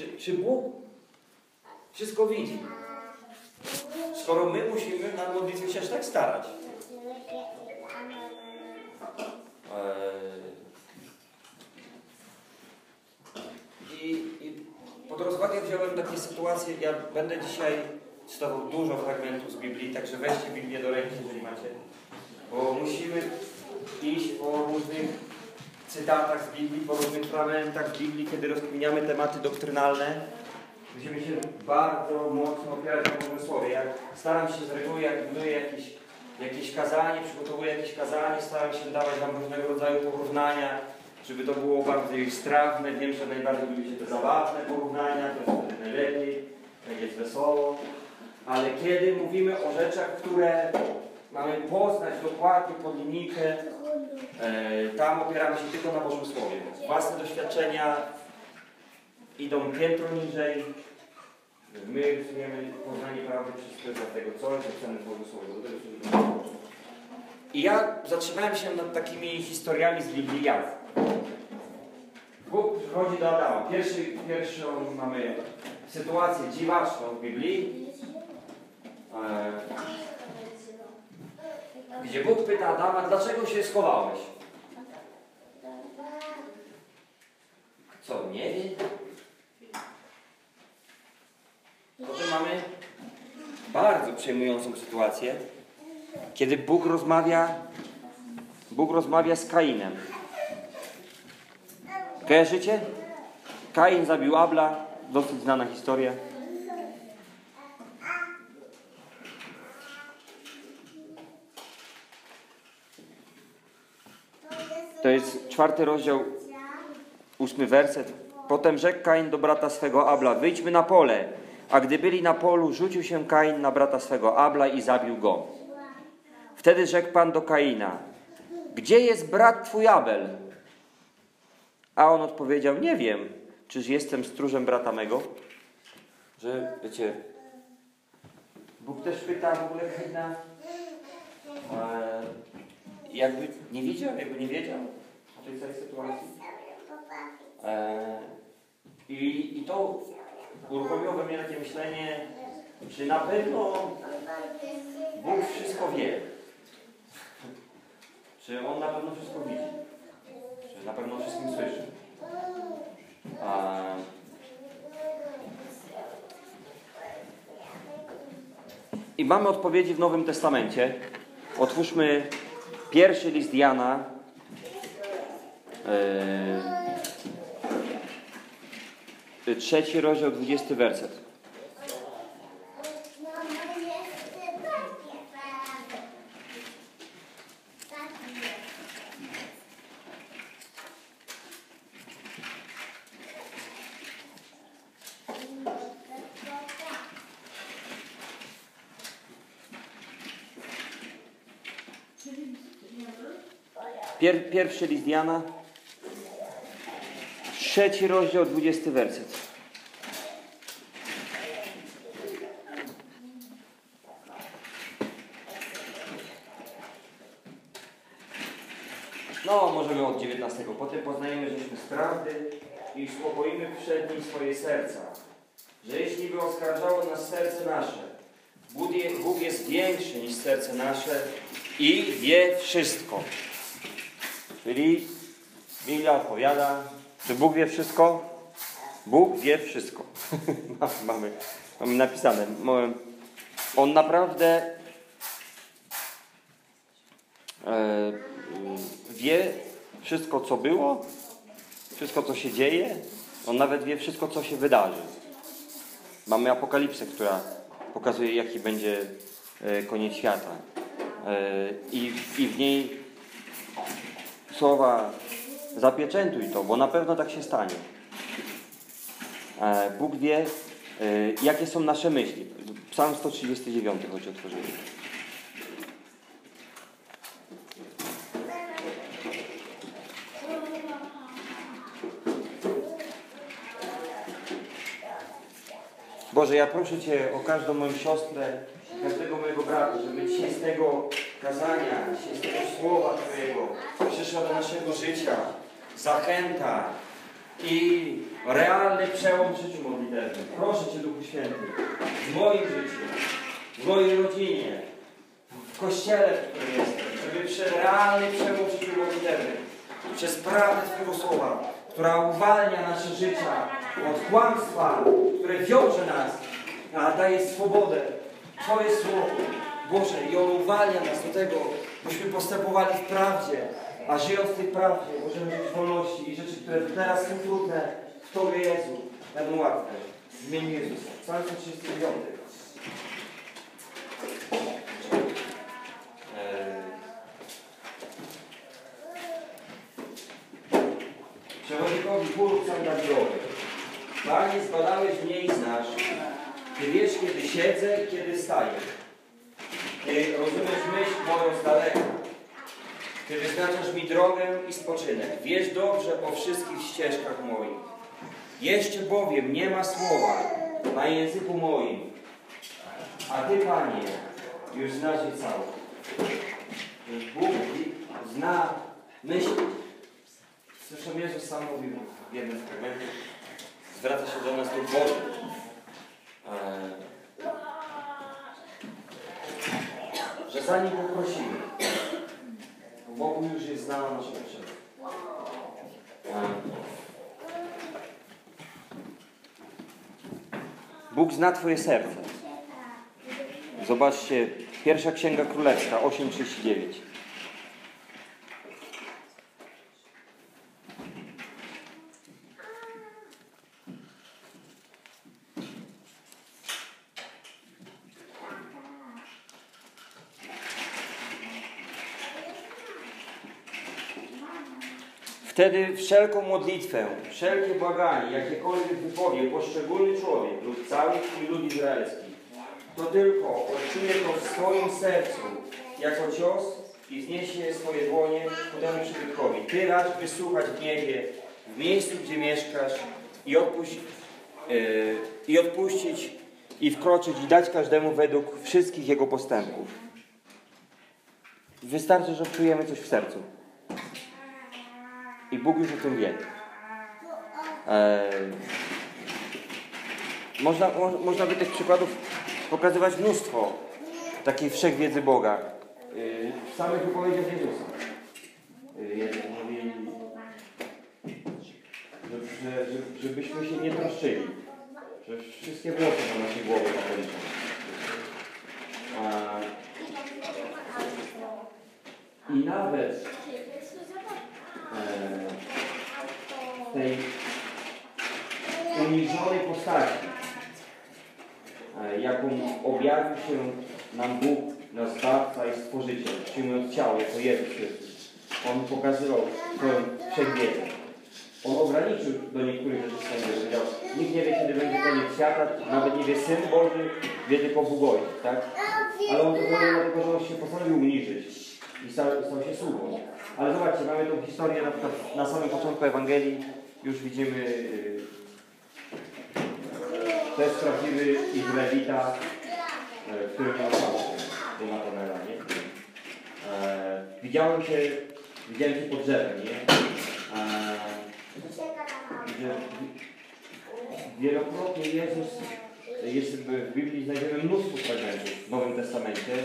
Czy, czy Bóg wszystko widzi? Skoro my musimy na modlitwie się aż tak starać. Eee, I, I pod rozwagę wziąłem takie sytuacje, ja będę dzisiaj czytał dużo fragmentów z Biblii, także weźcie Biblię do ręki, jeżeli macie. Bo musimy iść po różnych cytatach z Biblii, po różnych fragmentach z Biblii, kiedy rozkminiamy tematy doktrynalne. Musimy się bardzo mocno opierać na Bożym Słowie. Ja staram się z reguły, jak buduję jakieś, jakieś kazanie, przygotowuję jakieś kazanie, staram się dawać Wam różnego rodzaju porównania, żeby to było bardziej strawne. Wiem, że najbardziej lubicie te zabawne porównania, to jest wtedy najlepiej, jak jest wesoło. Ale kiedy mówimy o rzeczach, które mamy poznać dokładnie pod linijkę, tam opieramy się tylko na Bożym Słowie. Własne doświadczenia idą piętro niżej. My rysujemy poznanie prawdy przez pryzmat tego, co jest napisane w Bożym Słowie. I ja zatrzymałem się nad takimi historiami z Biblii jak Bóg przychodzi do Adama. Pierwszy, pierwszą mamy sytuację dziwaczną w Biblii, e, gdzie Bóg pyta Adama, dlaczego się schowałeś? Co, nie wie? Potem mamy bardzo przejmującą sytuację, kiedy Bóg rozmawia, Bóg rozmawia z Kainem. Kojarzycie? Kain zabił Abla, dosyć znana historia. To jest czwarty rozdział, ósmy werset. Potem rzekł Kain do brata swego Abla, wyjdźmy na pole. A gdy byli na polu, rzucił się Kain na brata swego Abla i zabił go. Wtedy rzekł Pan do Kaina, gdzie jest brat twój Abel? A on odpowiedział, nie wiem, czyż jestem stróżem brata mego? Że, wiecie, Bóg też pyta w ogóle Kaina, jakby nie widział, jakby nie wiedział o tej całej sytuacji. E, i, I to uruchomiło we mnie takie myślenie, czy na pewno Bóg wszystko wie. Czy On na pewno wszystko widzi. Czy na pewno wszystkim słyszy. A, I mamy odpowiedzi w Nowym Testamencie. Otwórzmy pierwszy list Jana. Yy, trzeci rozdział, dwudziesty werset. Pier, pierwszy list Jana, trzeci rozdział, dwudziesty werset. No, możemy od 19. Potem poznajemy, żeśmy z prawdy i uspokoimy przed nim swoje serca. Że jeśli by oskarżało nas serce nasze, Bóg jest większy niż serce nasze i wie wszystko. Czyli Biblia odpowiada, czy Bóg wie wszystko? Bóg wie wszystko. mamy, mamy napisane. On naprawdę e, wie wszystko, co było, wszystko, co się dzieje. On nawet wie wszystko, co się wydarzy. Mamy apokalipsę, która pokazuje, jaki będzie e, koniec świata. E, I w niej słowa zapieczętuj to, bo na pewno tak się stanie. E, Bóg wie, jakie są nasze myśli. Psalm 139, choć otworzyli. Boże, ja proszę Cię o każdą moją siostrę, każdego mojego brata, żeby dzisiaj z tego kazania, dzisiaj z tego słowa Twojego przyszła do naszego życia zachęta i realny przełom w życiu modlitewnym. Proszę Cię, Duchu Święty, w moim życiu, w mojej rodzinie, w kościele, w którym jestem, żeby przy realny przełom w życiu modlitewnym, przez prawdę Twojego Słowa, która uwalnia nasze życia od kłamstwa, które wiąże nas, a daje swobodę. Twoje Słowo, Boże, i ono uwalnia nas do tego, byśmy postępowali w prawdzie, a żyjąc w tej prawdzie, możemy żyć w wolności i rzeczy, które teraz są trudne, w Tobie Jezu, będą łatwe. W imieniu Jezusa. Psalm 139. Eee. Przewodnikowi chóru psalm Dawidowy. Panie, zbadałeś mnie i znasz. Ty wiesz, kiedy siedzę i kiedy staję. Ty rozumiesz myśl moją z daleka. Ty wyznaczasz mi drogę i spoczynek. Wiesz dobrze o wszystkich ścieżkach moich. Jeszcze bowiem nie ma słowa na języku moim. A Ty, Panie, już znasz je całe. Bóg zna myśli. Zresztą Jezus sam mówił w jednym fragmencie, zwraca się do nas tu Boże. Że zanim Go prosimy, bo Bogu już jest znana nasza potrzeba. Bóg zna Twoje serce. Zobaczcie, pierwsza księga królewska 8:39. Wtedy wszelką modlitwę, wszelkie błaganie, jakiekolwiek wypowie poszczególny człowiek lub cały lud izraelski, to tylko odczuje to w swoim sercu jako cios i wniesie swoje dłonie ku temu. Ty racz wysłuchać w niebie, w miejscu, gdzie mieszkasz i, odpuść, yy, i odpuścić i wkroczyć i dać każdemu według wszystkich jego postępów. Wystarczy, że czujemy coś w sercu. I Bóg już o tym wie. Eee, można, mo, można by tych przykładów pokazywać mnóstwo takiej wszechwiedzy Boga. Yy, w samych wypowiedziach Jezusa. Jezus mówi, że, że, że, żebyśmy się nie troszczyli. Że wszystkie włosy na naszej głowie tak policzą. I nawet w tej uniżonej postaci, e, jaką objawił się nam Bóg, nasz Zbawca i Stworzyciel, przyjmując ciało jako Jezus Chrystus. On pokazywał swoją wszechwiedzę. On ograniczył do niektórych rzeczy swoje, powiedział, nikt nie wie, kiedy będzie koniec świata, nawet nie wie Syn Boży, wie tylko Bóg tak? Ale on to zrobił dlatego, że on się postanowił uniżyć i stał, stał się sługą. Ale zobaczcie, mamy tą historię na na samym początku Ewangelii, już widzimy, yy, to jest prawdziwy Izraelita, yy, który miał do Natanela, nie? E, widziałem cię, widziałem cię pod drzewem, nie? E, wielokrotnie Jezus jest w Biblii znajdziemy mnóstwo fragmentów w Nowym Testamencie,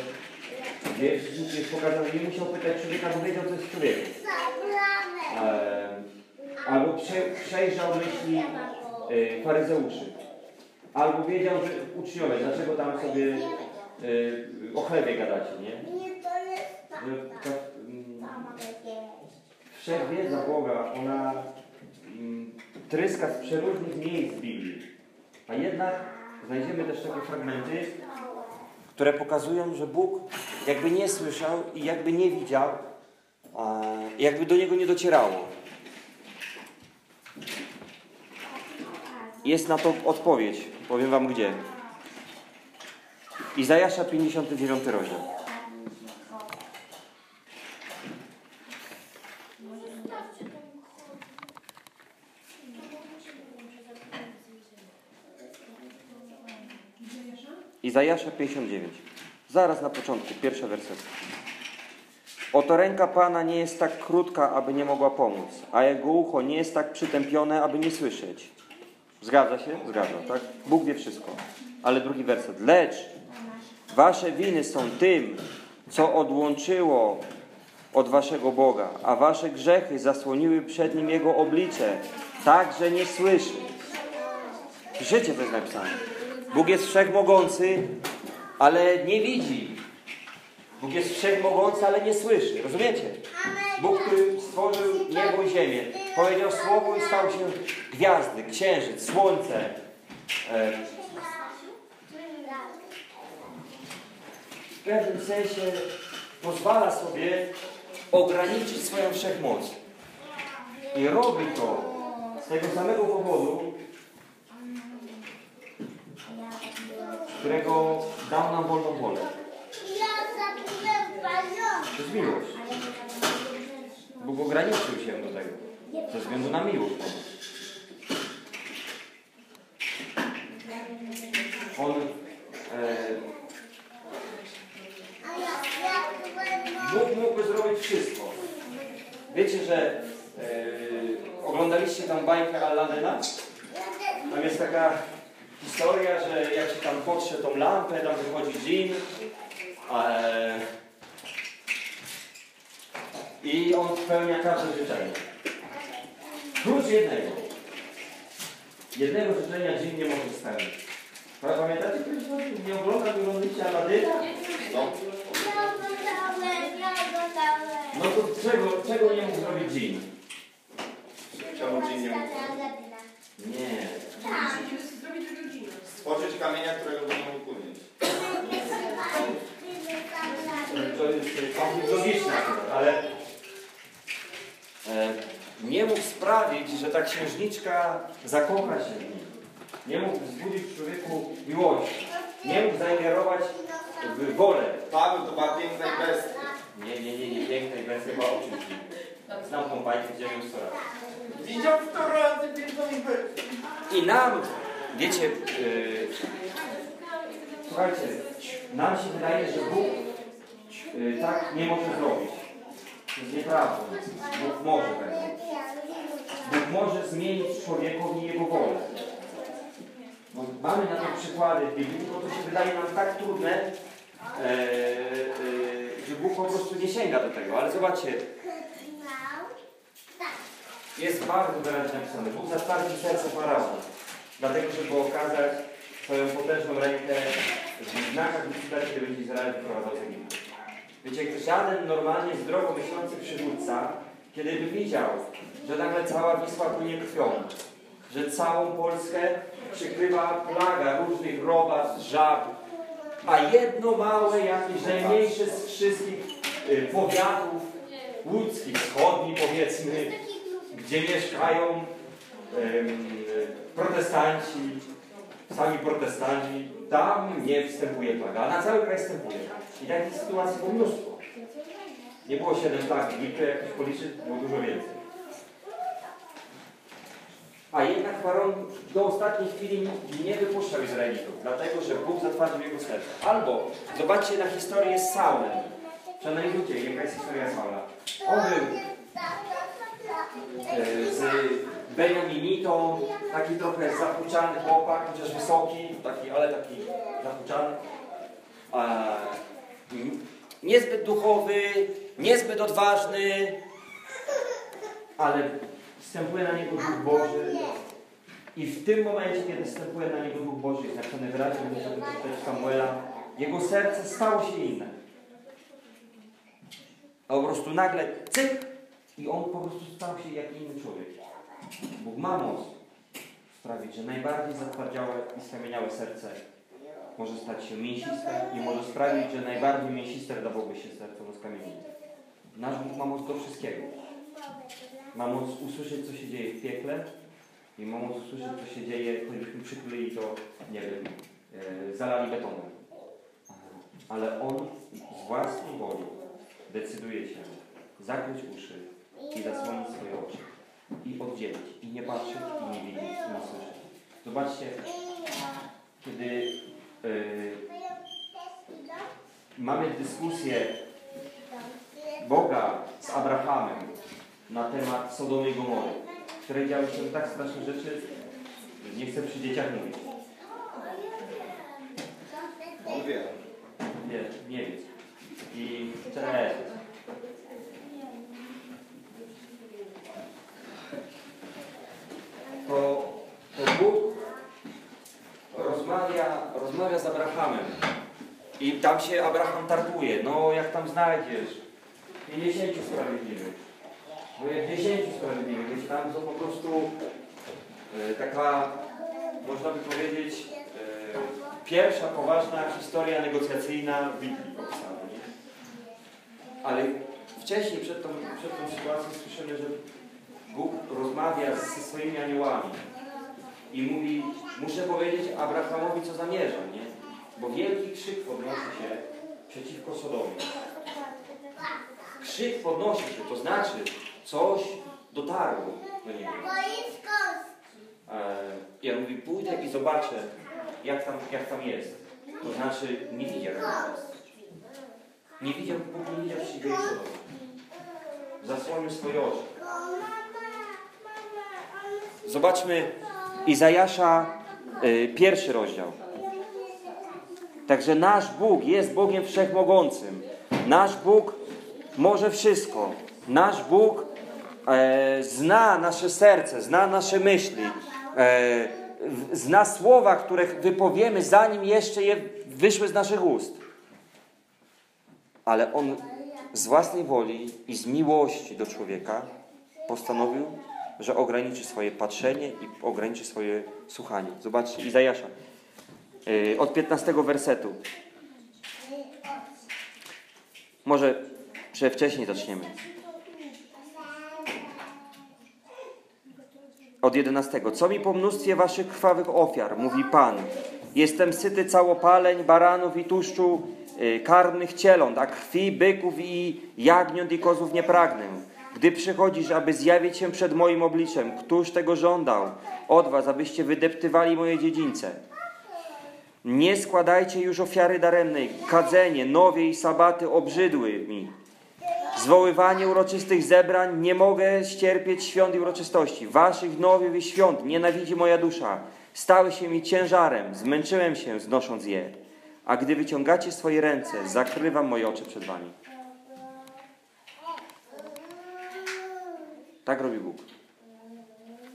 Jezus jest pokazany, nie musiał pytać człowieka, bo wiedział, co jest człowiekiem. Albo prze, przejrzał myśli e, faryzeuszy. Albo wiedział, że uczniowie, dlaczego tam sobie e, o chlebie gadacie, nie? Że ta, mm, wszechwiedza Boga, ona mm, tryska z przeróżnych miejsc Biblii. A jednak znajdziemy też takie fragmenty, które pokazują, że Bóg jakby nie słyszał i jakby nie widział, jakby do niego nie docierało. Jest na to odpowiedź. Powiem wam gdzie. Izajasza 59 rozdział. Izajasza 59. Zaraz na początku, pierwsza werset. Oto ręka Pana nie jest tak krótka, aby nie mogła pomóc, a jego ucho nie jest tak przytępione, aby nie słyszeć. Zgadza się? Zgadza, tak? Bóg wie wszystko. Ale drugi werset. Lecz wasze winy są tym, co odłączyło od waszego Boga, a wasze grzechy zasłoniły przed nim jego oblicze, tak, że nie słyszy. Życie to jest napisane. Bóg jest wszechmogący, ale nie widzi. Bóg jest wszechmogący, ale nie słyszy. Rozumiecie? Bóg, który stworzył niebo i ziemię, powiedział słowo i stał się gwiazdy, księżyc, słońce. E, w pewnym sensie pozwala sobie ograniczyć swoją wszechmoc. I robi to z tego samego powodu, którego dał nam wolną wolę. Jest miłość. Bóg ograniczył się do tego. Ze względu na miłość. On e, Bóg mógłby zrobić wszystko. Wiecie, że e, oglądaliście tam bajkę Aladyna? Tam jest taka historia, że jak się tam potrze tą lampę, tam wychodzi dżin e, i on spełnia każde życzenie. Prócz jednego. Jednego życzenia dżin nie może spełnić. Pamiętacie, kiedyś nie oglądał, nie oglądaliście Aladyna? No. No to czego, czego nie mógł zrobić dżin? Czemu ci nie mógł? Nie. Stworzyć kamienia, którego by nie mógł unieść. To jest konflikt logiczny akurat, ale e, nie mógł sprawić, że ta księżniczka zakocha się w nim. Nie mógł wzbudzić w człowieku miłości. Nie mógł zaingerować w wolę. Paweł to była piękna i bestia. Nie, nie, nie, nie, pięknej wersji chyba o czymś innym. Znam tą bajkę, widziałem ją sto razy. Widział razy piękną i bestię. I nam, wiecie, yy, słuchajcie, nam się wydaje, że Bóg yy, tak nie może zrobić. To jest nieprawda. Bóg może tego. Bóg może zmienić człowiekowi jego wolę. No, mamy na to przykłady w Biblii, bo to się wydaje nam tak trudne, e, e, że Bóg po prostu nie sięga do tego. Ale zobaczcie, jest bardzo wyraźnie napisane. Bóg zatwardził serce faraona, dlatego żeby okazać swoją potężną rękę w znakach i kiedy będzie Izrael wyprowadzał z Egiptu. Wiecie, jak żaden normalnie zdrowo myślący przywódca, kiedy by widział, że nagle cała Wisła płynie krwią, że całą Polskę przykrywa plaga różnych robactw, żab, a jedno małe, jakieś najmniejsze z wszystkich y, powiatów łódzkich, wschodnich powiedzmy, gdzie mieszkają protestanci, sami protestanci, tam nie wstępuje plaga, a na cały kraj wstępuje. I takich sytuacji było mnóstwo. Nie było siedem plag w Egipcie, jak ktoś policzy, było dużo więcej. A jednak Faraon do ostatniej chwili nie wypuszczał Izraelitów, dlatego że Bóg zatwardził jego serce. Albo zobaczcie na historię z Saulem. Przeanalizujcie, jaka jest historia Saula. On był e, z Beniaminitą, taki trochę zapuczany chłopak, chociaż wysoki, taki, ale taki zapuczany. Mm, niezbyt duchowy, niezbyt odważny, ale wstępuje na niego Duch Boży. I w tym momencie, kiedy wstępuje na niego Duch Boży, jest napisane wyraźnie, możemy przeczytać Samuela, jego serce stało się inne. A po prostu nagle cyk i on po prostu stał się jak inny człowiek. Bóg ma moc sprawić, że najbardziej zatwardziałe i skamieniałe serce może stać się mięsiste i może sprawić, że najbardziej mięsiste wydawałoby się serce do skamienienia. Nasz Bóg ma moc do wszystkiego. Ma moc usłyszeć, co się dzieje w piekle i ma moc usłyszeć, co się dzieje, choćbyśmy przykryli to, nie wiem, e, zalali betonem. Ale On z własnej woli decyduje się zakryć uszy i zasłonić swoje oczy i oddzielić i nie patrzeć i nie widzieć i nie słyszeć. Zobaczcie, kiedy yy, mamy dyskusję Boga z Abrahamem na temat Sodomy i Gomory, w której działy się tak straszne rzeczy, Nie chcę przy dzieciach mówić. On wie. Nie, nie wiem. I cześć. To, to Bóg rozmawia, rozmawia z Abrahamem. I tam się Abraham targuje. No jak tam znajdziesz? 50 sprawiedliwych. Jak 10 sprawiedliwych. Więc tam to po prostu e, taka, można by powiedzieć, e, pierwsza poważna historia negocjacyjna w Biblii opisana. Nie? Ale wcześniej, przed tą, przed tą sytuacją słyszymy, że Bóg rozmawia ze swoimi aniołami i mówi, muszę powiedzieć Abrahamowi, co zamierza, nie? Bo wielki krzyk podnosi się przeciwko Sodomie. Krzyk podnosi się, to znaczy coś dotarło do niego. E, ja mówię, pójdę i zobaczę, jak tam, jak tam jest. To znaczy, nie widział. Nie widział, Bóg nie widział siebie. Zasłonił swoje oczy. Zobaczmy Izajasza, y, pierwszy rozdział. Także nasz Bóg jest Bogiem Wszechmogącym. Nasz Bóg może wszystko. Nasz Bóg e, zna nasze serce, zna nasze myśli, e, zna słowa, które wypowiemy, zanim jeszcze je wyszły z naszych ust. Ale On z własnej woli i z miłości do człowieka postanowił, że ograniczy swoje patrzenie i ograniczy swoje słuchanie. Zobaczcie, Izajasza. Yy, od 15 wersetu. Może wcześniej zaczniemy. Od 11. Co mi po mnóstwie waszych krwawych ofiar, mówi Pan. Jestem syty całopaleń, baranów i tłuszczu y, karmnych cieląt, a krwi byków i jagniąt i kozów nie pragnę. Gdy przychodzisz, aby zjawić się przed moim obliczem, któż tego żądał? Od was, abyście wydeptywali moje dziedzińce. Nie składajcie już ofiary daremnej, kadzenie, nowie i sabaty obrzydły mi. Zwoływanie uroczystych zebrań nie mogę ścierpieć świąt i uroczystości. Waszych nowiów i świąt nienawidzi moja dusza. Stały się mi ciężarem, zmęczyłem się znosząc je. A gdy wyciągacie swoje ręce, zakrywam moje oczy przed wami. Tak robi Bóg.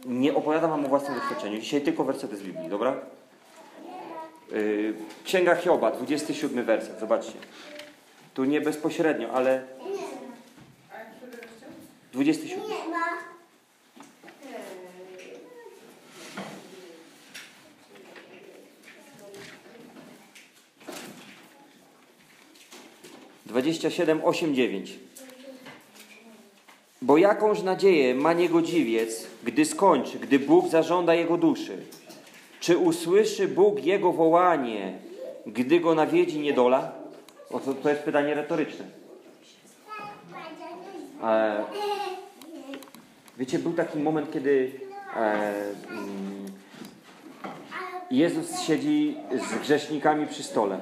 Nie opowiadam wam o własnym doświadczeniu. Dzisiaj tylko wersety z Biblii, dobra? Yy, Księga Hioba, 27 werset. Zobaczcie. Tu nie bezpośrednio, ale 27. Dwadzieścia siedem, osiem, dziewięć. Bo jakąż nadzieję ma niegodziwiec, gdy skończy, gdy Bóg zażąda jego duszy? Czy usłyszy Bóg jego wołanie, gdy go nawiedzi niedola? O, to, to jest pytanie retoryczne. E, wiecie, był taki moment, kiedy e, mm, Jezus siedzi z grzesznikami przy stole.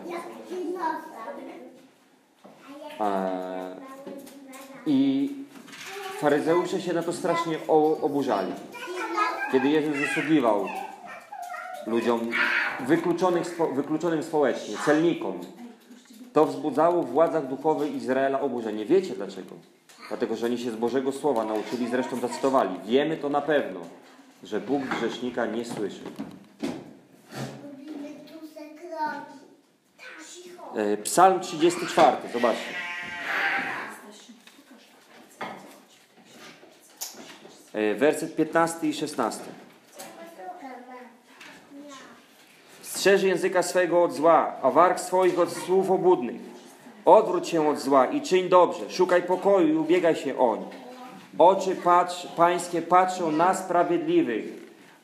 E, I faryzeusze się na to strasznie oburzali. Kiedy Jezus wysługiwał ludziom spo, wykluczonym społecznie, celnikom, to wzbudzało w władzach duchowych Izraela oburzenie. Wiecie dlaczego? Dlatego, że oni się z Bożego Słowa nauczyli, zresztą zacytowali. Wiemy to na pewno, że Bóg grzesznika nie słyszy. E, Psalm 34, zobaczcie. E, Werset 15 i 16. Strzeż języka swego od zła, a warg swoich od słów obłudnych. Odwróć się od zła i czyń dobrze. Szukaj pokoju i ubiegaj się oń. Oczy patrz, pańskie patrzą na sprawiedliwych,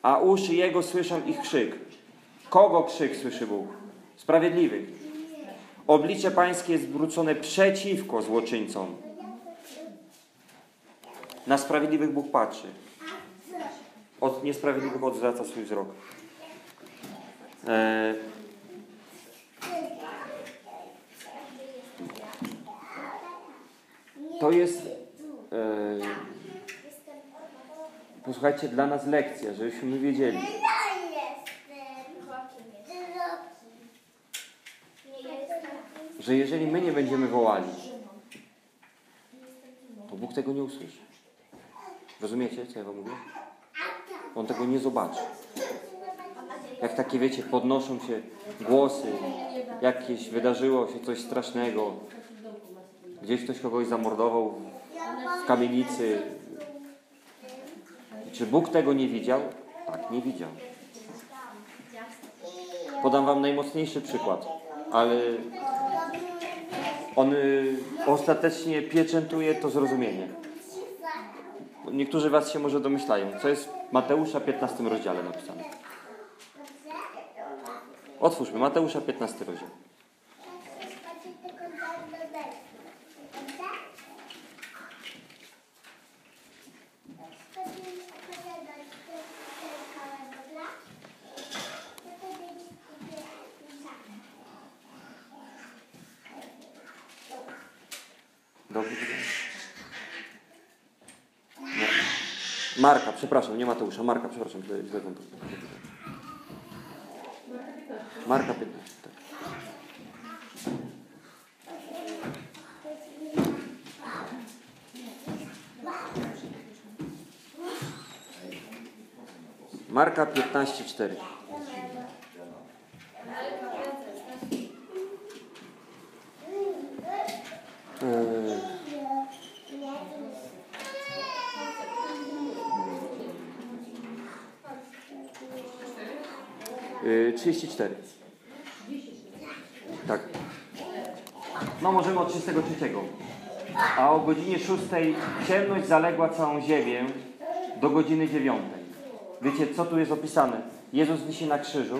a uszy jego słyszą ich krzyk. Kogo krzyk słyszy Bóg? Sprawiedliwych. Oblicze pańskie jest zwrócone przeciwko złoczyńcom. Na sprawiedliwych Bóg patrzy. Od niesprawiedliwych odwraca swój wzrok. E, To jest, e, posłuchajcie, dla nas lekcja, żebyśmy wiedzieli. Że jeżeli my nie będziemy wołali, to Bóg tego nie usłyszy. Rozumiecie, co ja wam mówię? On tego nie zobaczy. Jak takie, wiecie, podnoszą się głosy, jakieś wydarzyło się coś strasznego, gdzieś ktoś kogoś zamordował w kamienicy. Czy Bóg tego nie widział? Tak, nie widział. Podam wam najmocniejszy przykład, ale on y, ostatecznie pieczętuje to zrozumienie. Niektórzy was się może domyślają, co jest w Mateusza 15 rozdziale napisane. Otwórzmy, Mateusza 15 rozdział. Dobrze powiedziałem? Nie. Marka, przepraszam, nie Mateusza, Marka, przepraszam, źle, źle wam. Marka 15, tak. Marka 15,4. Yy, yy, 34. Tak. No możemy od 33. A o godzinie 6 ciemność zaległa całą ziemię do godziny 9. Wiecie, co tu jest opisane? Jezus wisi na krzyżu,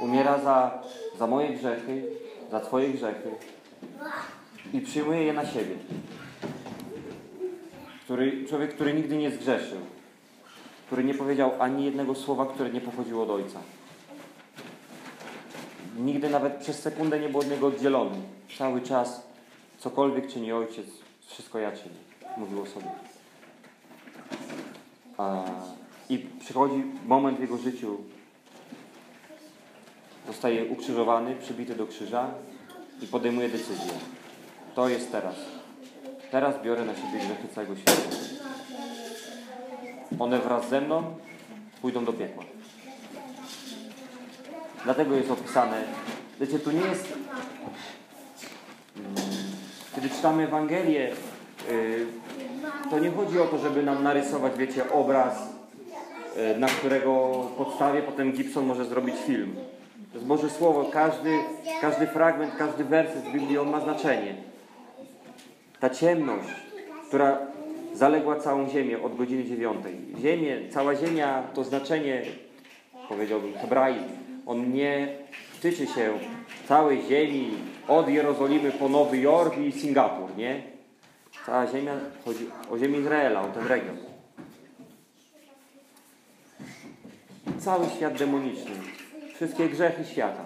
umiera za, za moje grzechy, za Twoje grzechy i przyjmuje je na siebie. Który, człowiek, który nigdy nie zgrzeszył, który nie powiedział ani jednego słowa, które nie pochodziło od Ojca. Nigdy nawet przez sekundę nie był od Niego oddzielony. Cały czas, cokolwiek czyni Ojciec, wszystko ja czynię. Mówił o sobie. A, I przychodzi moment w Jego życiu, zostaje ukrzyżowany, przybity do krzyża i podejmuje decyzję. To jest teraz. Teraz biorę na siebie grzechy całego świata. One wraz ze mną pójdą do piekła. Dlatego jest opisane, wiecie, tu nie jest, mm, kiedy czytamy Ewangelię, yy, to nie chodzi o to, żeby nam narysować, wiecie, obraz, yy, na którego podstawie potem Gibson może zrobić film. To jest Boże Słowo, każdy, każdy fragment, każdy werset z Biblii, on ma znaczenie. Ta ciemność, która zaległa całą ziemię od godziny dziewiątej. Ziemię, cała ziemia to znaczenie, powiedziałbym, hebraik. On nie tyczy się całej ziemi od Jerozolimy po Nowy Jork i Singapur, nie? Cała ziemia, chodzi o ziemię Izraela, o ten region. Cały świat demoniczny, wszystkie grzechy świata,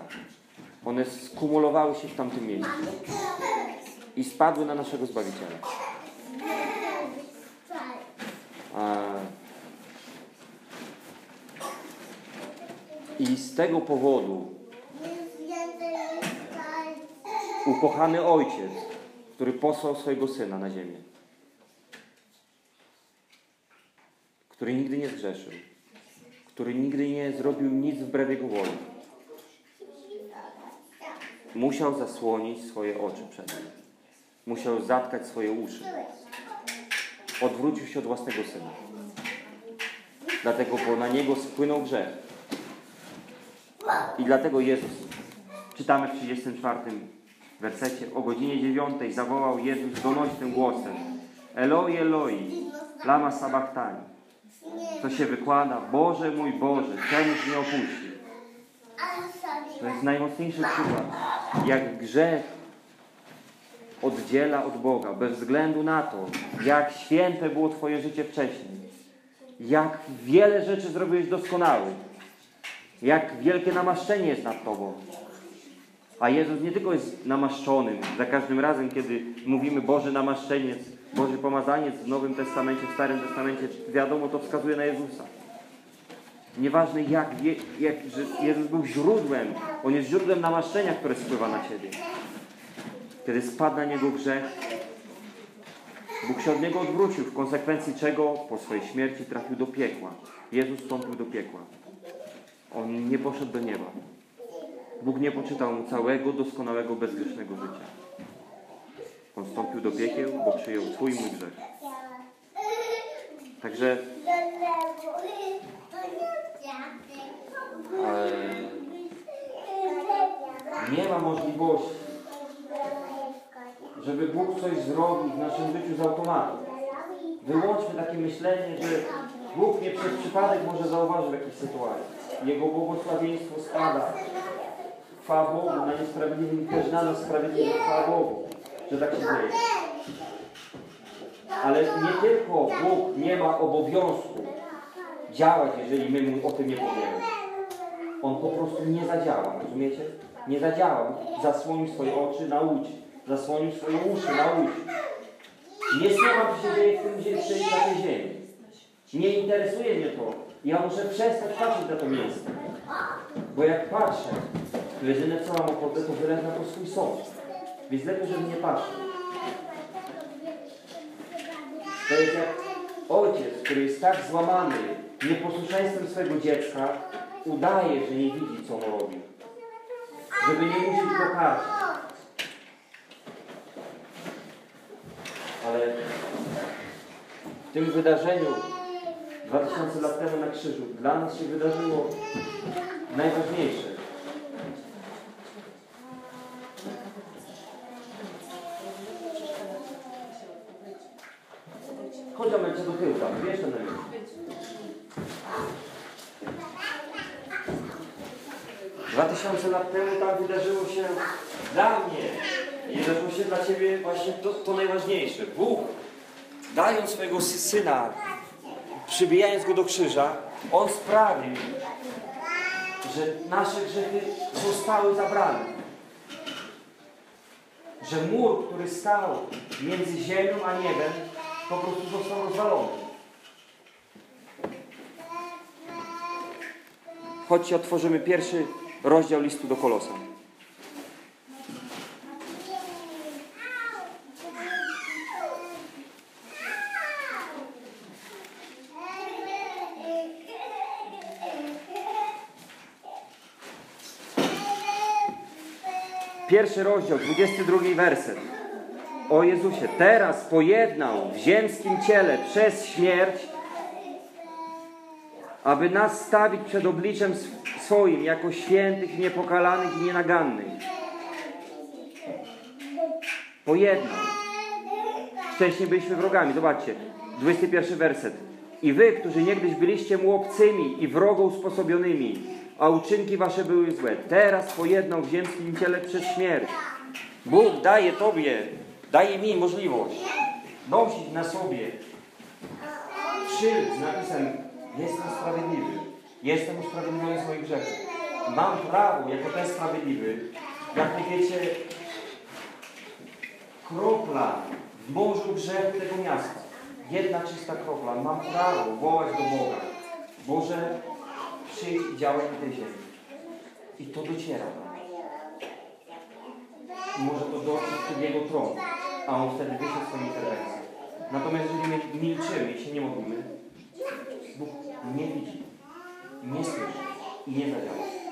one skumulowały się w tamtym miejscu i spadły na naszego Zbawiciela. A... I z tego powodu ukochany Ojciec, który posłał swojego Syna na ziemię, który nigdy nie zgrzeszył, który nigdy nie zrobił nic wbrew Jego woli, musiał zasłonić swoje oczy przed nim. Musiał zatkać swoje uszy. Odwrócił się od własnego Syna. Dlatego, bo na Niego spłynął grzech. I dlatego Jezus, czytamy w 34 wersecie, o godzinie 9 zawołał Jezus donośnym głosem Eloi, Eloi, lama sabachthani. To się wykłada, Boże mój Boże, czemuś mnie opuścił. To jest najmocniejszy przykład, jak grzech oddziela od Boga, bez względu na to, jak święte było Twoje życie wcześniej, jak wiele rzeczy zrobiłeś doskonałych, jak wielkie namaszczenie jest nad Tobą. A Jezus nie tylko jest namaszczonym, za każdym razem, kiedy mówimy Boży namaszczeniec, Boży pomazaniec w Nowym Testamencie, w Starym Testamencie, wiadomo, to wskazuje na Jezusa. Nieważne jak, jak Jezus był źródłem. On jest źródłem namaszczenia, które spływa na Ciebie. Kiedy spadł na Niego grzech, Bóg się od Niego odwrócił, w konsekwencji czego po swojej śmierci trafił do piekła. Jezus wstąpił do piekła. On nie poszedł do nieba. Bóg nie poczytał mu całego, doskonałego, bezgrzesznego życia. On wstąpił do piekieł, bo przyjął Twój mój grzech. Także nie ma możliwości, żeby Bóg coś zrobił w naszym życiu z automatu. Wyłączmy takie myślenie, że Bóg nie przez przypadek może zauważył jakiejś sytuacji. Jego błogosławieństwo spada. Chwała Bogu, na niesprawiedliwym też na nas sprawiedliwy. Chwała Bogu, że tak się dzieje. Ale nie tylko Bóg nie ma obowiązku działać, jeżeli my mu o tym nie powiemy. On po prostu nie zadziała, rozumiecie? Nie zadziała. Zasłonił swoje oczy, nauczy. Zasłonił swoje uszy, nauczy. Nie słucham, co się dzieje w tym zie- na tej ziemi. Nie interesuje mnie to. Ja muszę przestać patrzeć na to miejsce. Bo jak patrzę, to jedyne co mam ochotę, to wyleć na to swój sąd. Więc lepiej, żebym nie patrzył. To jest jak ojciec, który jest tak złamany nieposłuszeństwem swojego dziecka, udaje, że nie widzi, co ono robi. Żeby nie musieć go. Ale w tym wydarzeniu 2000 lat temu na krzyżu dla nas się wydarzyło najważniejsze. Chodź do do tyłu tam, wiesz na mnie. Dwa tysiące lat temu tam wydarzyło się dla mnie dla Ciebie właśnie to, to najważniejsze. Bóg, dając swojego sy- Syna, przybijając Go do krzyża, On sprawił, że nasze grzechy zostały zabrane. Że mur, który stał między ziemią a niebem, po prostu został rozwalony. Chodźcie, otworzymy pierwszy rozdział listu do Kolosan. Pierwszy rozdział, 22 werset. O Jezusie, teraz pojednał w ziemskim ciele przez śmierć, aby nas stawić przed obliczem sw- swoim jako świętych, niepokalanych i nienagannych. Pojednał. Wcześniej byliśmy wrogami. Zobaczcie, 21 werset. I wy, którzy niegdyś byliście mu obcymi i wrogo usposobionymi, a uczynki wasze były złe, teraz pojednał w ziemskim ciele przez śmierć. Bóg daje Tobie, daje mi możliwość nosić na sobie szyld z napisem Jestem sprawiedliwy. Jestem usprawiedliwiony z moich grzechów. Mam prawo, jako ten sprawiedliwy, jak wiecie, kropla w morzu grzechu tego miasta. Jedna czysta kropla. Mam prawo wołać do Boga. Boże, przyjdź i działaj tej ziemi. I to dociera może to dotrzeć przed Jego tron, a On wtedy wyśle swoją interwencję. Natomiast jeżeli my milczymy i się nie modlimy, Bóg nie widzi, nie słyszy i nie zadziała.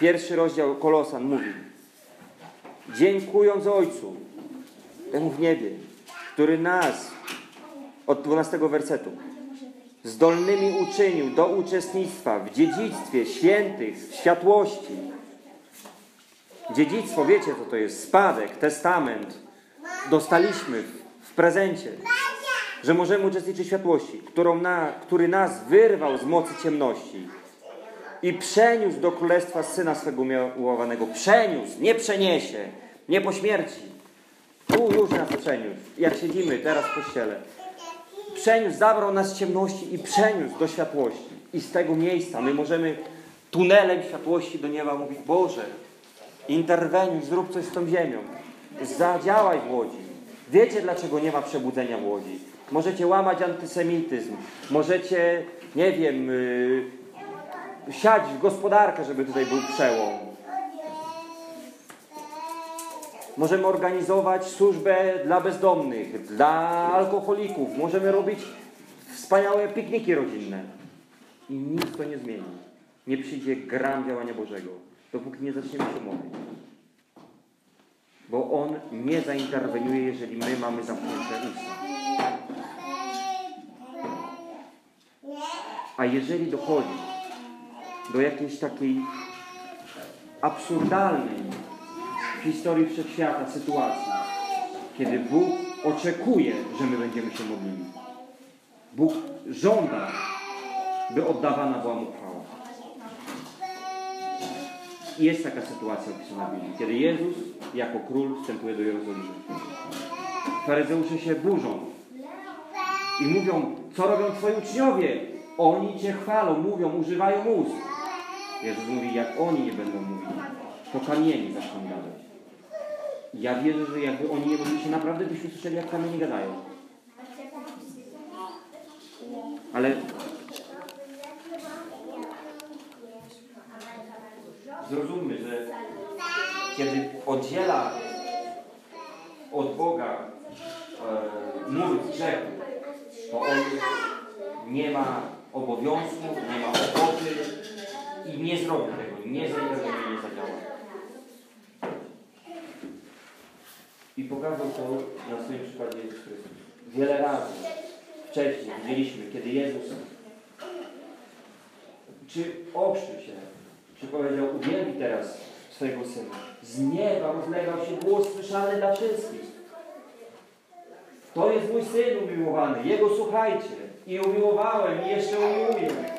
Pierwszy rozdział Kolosan mówi Dziękując Ojcu, temu w niebie, który nas, od 12 wersetu, zdolnymi uczynił do uczestnictwa w dziedzictwie świętych, światłości. Dziedzictwo, wiecie co to jest? Spadek, testament. Dostaliśmy w, w prezencie, że możemy uczestniczyć w światłości, którą na, który nas wyrwał z mocy ciemności i przeniósł do królestwa syna swego umiłowanego. Przeniósł, nie przeniesie, nie po śmierci. Tu już nas przeniósł. Jak siedzimy teraz w kościele. Przeniósł, zabrał nas z ciemności i przeniósł do światłości. I z tego miejsca my możemy tunelem światłości do nieba, mówi Boże, interweniuj, zrób coś z tą ziemią. Zadziałaj w Łodzi. Wiecie, dlaczego nie ma przebudzenia w Łodzi. Możecie łamać antysemityzm. Możecie, nie wiem, yy, siać w gospodarkę, żeby tutaj był przełom. Możemy organizować służbę dla bezdomnych, dla alkoholików. Możemy robić wspaniałe pikniki rodzinne. I nic to nie zmieni. Nie przyjdzie gram działania Bożego, dopóki nie zaczniemy się modlić. Bo On nie zainterweniuje, jeżeli my mamy zamknięte usta. A jeżeli dochodzi do jakiejś takiej absurdalnej w historii wszechświata sytuacji, kiedy Bóg oczekuje, że my będziemy się modlili. Bóg żąda, by oddawana była mu chwała. I jest taka sytuacja opisana w Biblii, kiedy Jezus jako król wstępuje do Jerozolimy. Faryzeusze się burzą i mówią, co robią twoi uczniowie? Oni cię chwalą, mówią, używają ust. Jezus mówi, jak oni nie będą mówić, to kamieni zaczną gadać. Ja wierzę, że jakby oni nie mówili naprawdę byśmy słyszeli, jak kamieni gadają. Ale zrozummy, że kiedy oddziela od Boga e, mur grzechu, to on nie ma obowiązku, nie ma ochoty i nie zrobi tego, nie zainterweniuje, nie zadziała. I pokazał to na swoim przykładzie Jezus Chrystus. Wiele razy wcześniej widzieliśmy, kiedy Jezus czy okrzył się, czy powiedział, uwielbi teraz swojego Syna. Z nieba rozlegał się głos słyszany dla wszystkich. To jest mój Syn umiłowany, Jego słuchajcie. I umiłowałem i jeszcze umiłuję.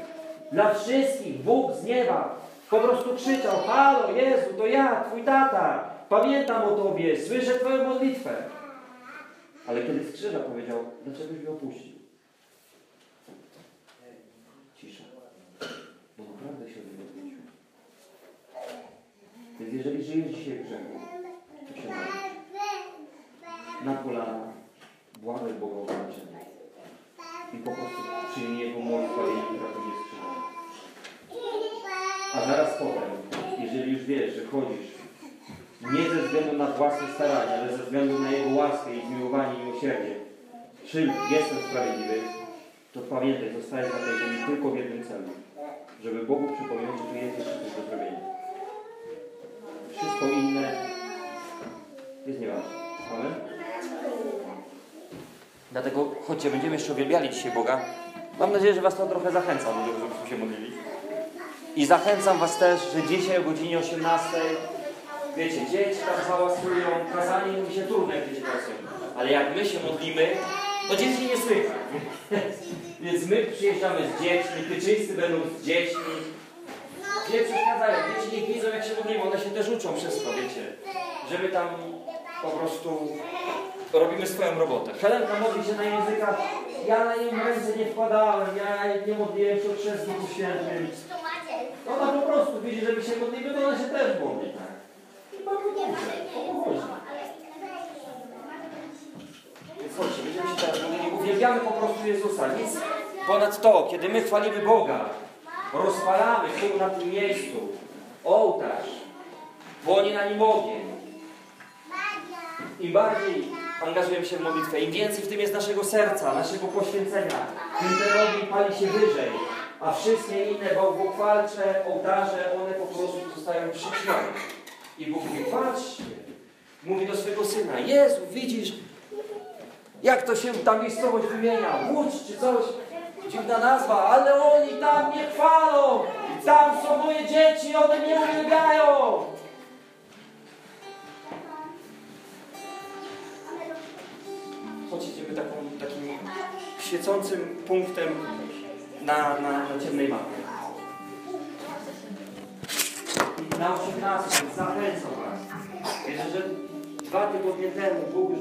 Dla wszystkich Bóg z nieba po prostu krzyczał, halo Jezu, to ja, Twój tata, pamiętam o Tobie, słyszę Twoją modlitwę. Ale kiedy skrzyża powiedział, dlaczegoś mnie opuścił? Cisza. Bo naprawdę się odwrócił. Więc jeżeli żyjesz dzisiaj w grzechu, to się modl. Na kolana, błagaj Boga o wybaczenie. I po prostu przyjmij Jego zaraz potem, jeżeli już wiesz, że chodzisz nie ze względu na własne starania, ale ze względu na Jego łaskę i zmiłowanie i miłosierdzie, czym jestem sprawiedliwy, to pamiętaj, zostajesz na tej ziemi tylko w jednym celu. Żeby Bogu przypomnieć, że tu jest jeszcze coś do zrobienia. Wszystko inne jest nieważne. Amen? Dlatego chodźcie, będziemy jeszcze uwielbiali dzisiaj Boga. Mam nadzieję, że Was to trochę zachęca żebyśmy się modlili. I zachęcam Was też, że dzisiaj o godzinie 18 wiecie, dzieci tam hałasują, kazanie mi się trudno, jak dzieci hałasują. Ale jak my się modlimy, to dzieci nie słychać. Więc my przyjeżdżamy z dziećmi, tyczyńscy będą z dziećmi. Nie przeszkadzają, dzieci niech widzą jak się modlimy, one się też uczą wszystko, wiecie. Że my tam po prostu robimy swoją robotę. Helenka modli się na językach, ja na nią ręce nie wkładałem, ja nie modliłem się o chrzest w Duchu Świętym. Ona po prostu widzi, że my się modlimy, to ona się też modli, tak. I bardzo dobrze, o to chodzi. Więc chodźcie, będziemy się teraz modlili, uwielbiamy po prostu Jezusa. Nic ponad to, kiedy my chwalimy Boga, rozpalamy tu na tym miejscu ołtarz, płonie na nim ogień. Im bardziej angażujemy się w modlitwę, im więcej w tym jest naszego serca, naszego poświęcenia, tym ten ogień pali się wyżej, a wszystkie inne bałwochwalcze ołtarze, one po prostu zostają przyćmione. I Bóg mówi, patrzcie, mówi do swojego Syna, Jezu, widzisz, jak to się ta miejscowość wymienia, Łódź czy coś, dziwna nazwa, ale oni tam mnie chwalą, i tam są moje dzieci, one mnie uwielbiają. Chodźcie, idziemy taką, takim świecącym punktem na, na, na ciemnej mapie. I na 18 zachęcam Was. Wierzę, że dwa tygodnie temu Bóg już